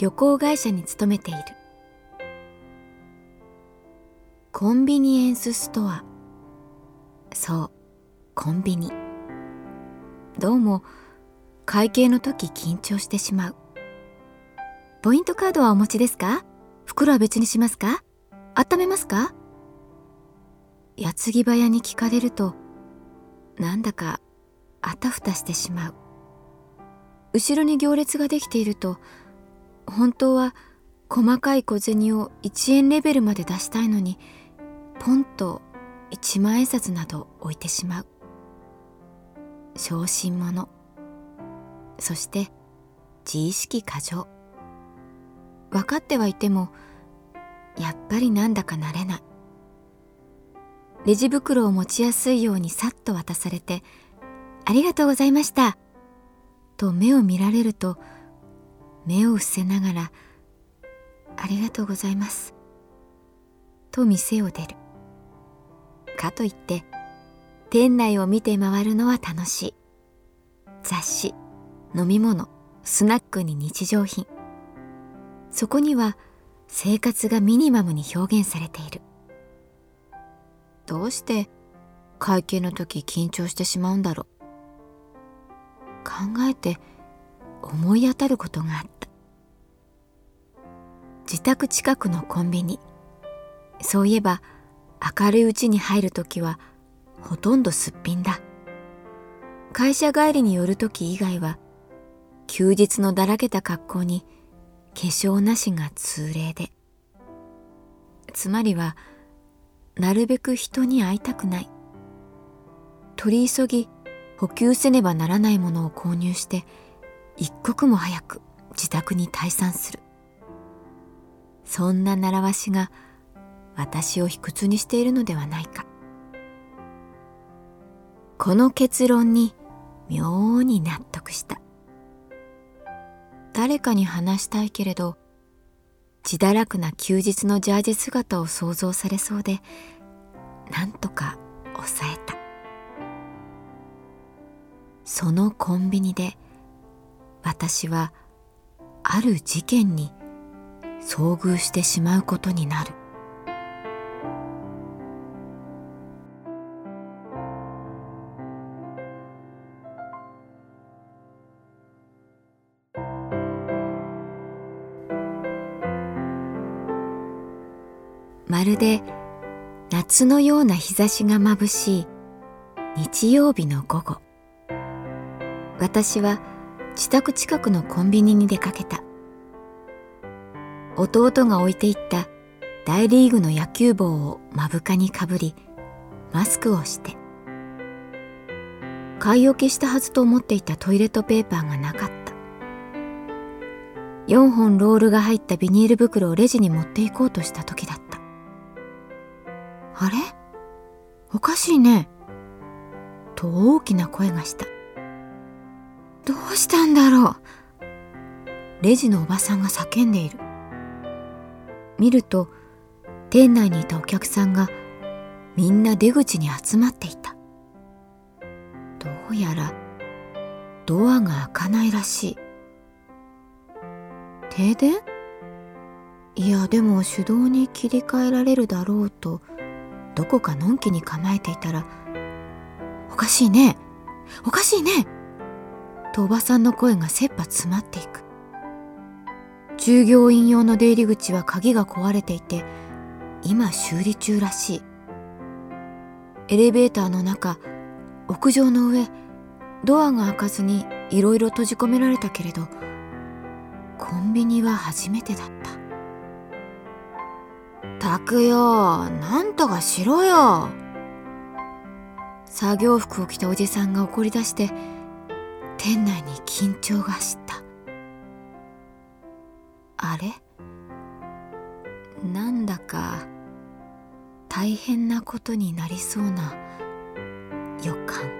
旅行会社に勤めている。コンビニエンスストア。そうコンビニ。どうも会計の時緊張してしまう。ポイントカードはお持ちですか？袋は別にしますか？温めますか？矢継ぎ早に聞かれるとなんだかあたふたしてしまう。後ろに行列ができていると本当は細かい小銭を1円レベルまで出したいのにポンと1万円札など置いてしまう。小心者。そして自意識過剰。分かってはいてもやっぱりなんだかなれない。レジ袋を持ちやすいようにさっと渡されて「ありがとうございました」と目を見られると目を伏せながら「ありがとうございます」と店を出る。かといって店内を見て回るのは楽しい。雑誌飲み物スナックに日常品。そこには生活がミニマムに表現されている。どうして会計の時緊張してしまうんだろう。考えて思い当たることがあった。自宅近くのコンビニ。そういえば明るいうちに入る時はほとんどすっぴんだ。会社帰りに寄る時以外は休日のだらけた格好に化粧なしが通例で。つまりはなるべく人に会いたくない。取り急ぎ補給せねばならないものを購入して一刻も早く自宅に退散する。そんな習わしが私を卑屈にしているのではないか。この結論に妙に納得した。誰かに話したいけれど自堕落な休日のジャージ姿を想像されそうでなんとか抑えた。そのコンビニで私はある事件に遭遇してしまうことになる。まるで夏のような日差しがまぶしい日曜日の午後。私は自宅近くのコンビニに出かけた。弟が置いていった大リーグの野球帽を目深にかぶりマスクをして。買い置きしたはずと思っていたトイレットペーパーがなかった。4本ロールが入ったビニール袋をレジに持っていこうとした時だった。あれ？おかしいね。と大きな声がした。どうしたんだろう？レジのおばさんが叫んでいる。見ると店内にいたお客さんがみんな出口に集まっていた。どうやらドアが開かないらしい。停電？いやでも手動に切り替えられるだろうとどこかのんきに構えていたら「おかしいね。おかしいね」とおばさんの声が切羽詰まっていく。従業員用の出入り口は鍵が壊れていて今修理中らしい。エレベーターの中屋上の上ドアが開かずにいろいろ閉じ込められたけれどコンビニは初めてだった。たくよなんとかしろよ。作業服を着たおじさんが怒り出して店内に緊張が走った。あれ？なんだか大変なことになりそうな予感。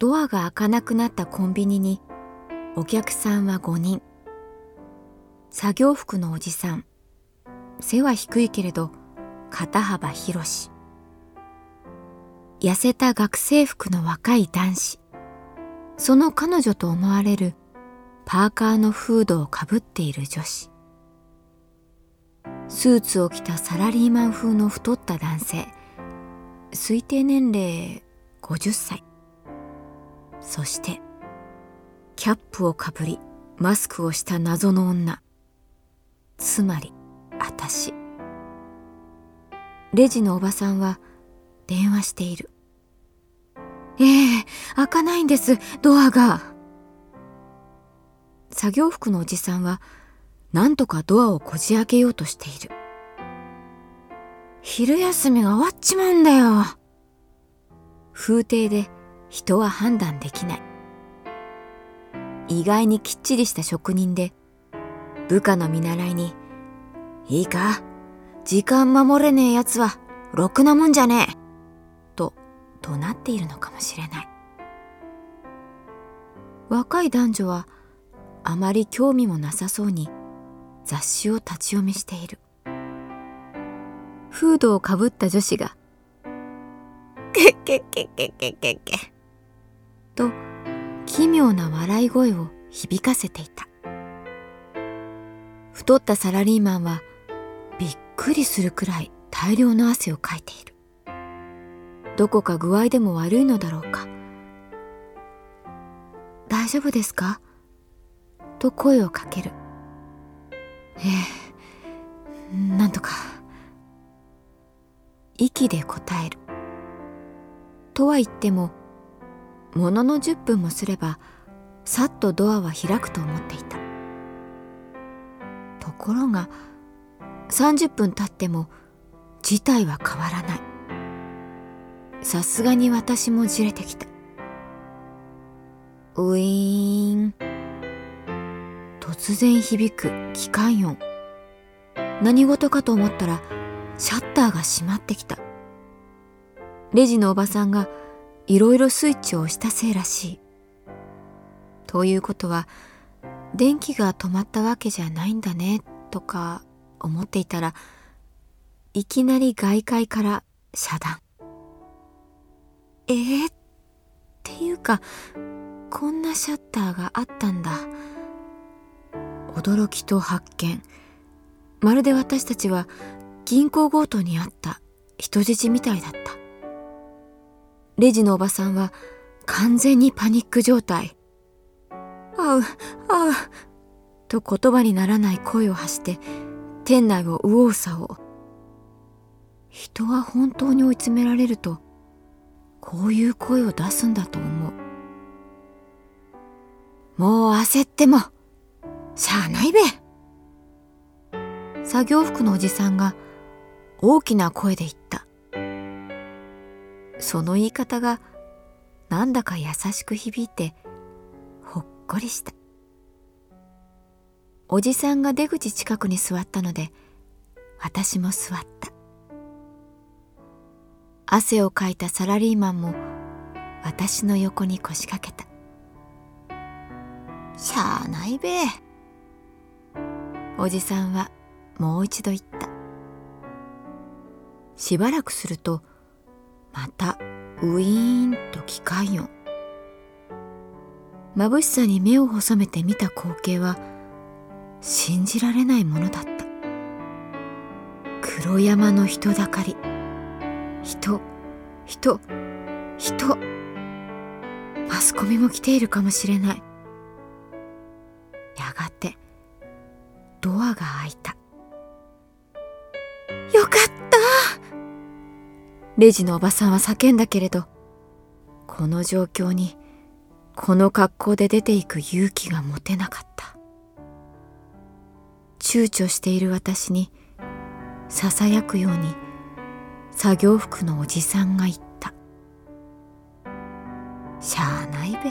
ドアが開かなくなったコンビニにお客さんは5人。作業服のおじさん。背は低いけれど肩幅広し。痩せた学生服の若い男子。その彼女と思われるパーカーのフードをかぶっている女子。スーツを着たサラリーマン風の太った男性。推定年齢50歳。そしてキャップをかぶりマスクをした謎の女。つまり私。レジのおばさんは電話している。ええ開かないんですドアが。作業服のおじさんは何とかドアをこじ開けようとしている。昼休みが終わっちまうんだよ。風景で人は判断できない。意外にきっちりした職人で部下の見習いに「いいか時間守れねえやつはろくなもんじゃねえ」と怒鳴っているのかもしれない。若い男女はあまり興味もなさそうに雑誌を立ち読みしている。フードをかぶった女子が「けけけけけけけ」と奇妙な笑い声を響かせていた。太ったサラリーマンはびっくりするくらい大量の汗をかいている。どこか具合でも悪いのだろうか。大丈夫ですか？と声をかける。ええなんとか。息で答える。とは言ってもものの10分もすればさっとドアは開くと思っていた。ところが30分経っても事態は変わらない。さすがに私もじれてきた。ウィーン。突然響く機関音。何事かと思ったらシャッターが閉まってきた。レジのおばさんがいろいろスイッチを押したせいらしい。ということは電気が止まったわけじゃないんだねとか思っていたらいきなり外界から遮断。えー、っていうかこんなシャッターがあったんだ。驚きと発見。まるで私たちは銀行強盗にあった人質みたいだった。レジのおばさんは完全にパニック状態。あう、あう、と言葉にならない声を発して店内を右往左往。人は本当に追い詰められるとこういう声を出すんだと思う。もう焦ってもしゃあないべ。作業服のおじさんが大きな声で言った。その言い方がなんだか優しく響いてほっこりした。おじさんが出口近くに座ったので私も座った。汗をかいたサラリーマンも私の横に腰掛けた。しゃあないべ。おじさんはもう一度言った。しばらくするとまたウィーンと機械音眩しさに目を細めて見た光景は信じられないものだった。黒山の人だかり。人人人。マスコミも来ているかもしれない。やがてドアが開いた。レジのおばさんは叫んだけれどこの状況にこの格好で出ていく勇気が持てなかった躊躇している私にささやくように作業服のおじさんが言った「しゃあないべ」。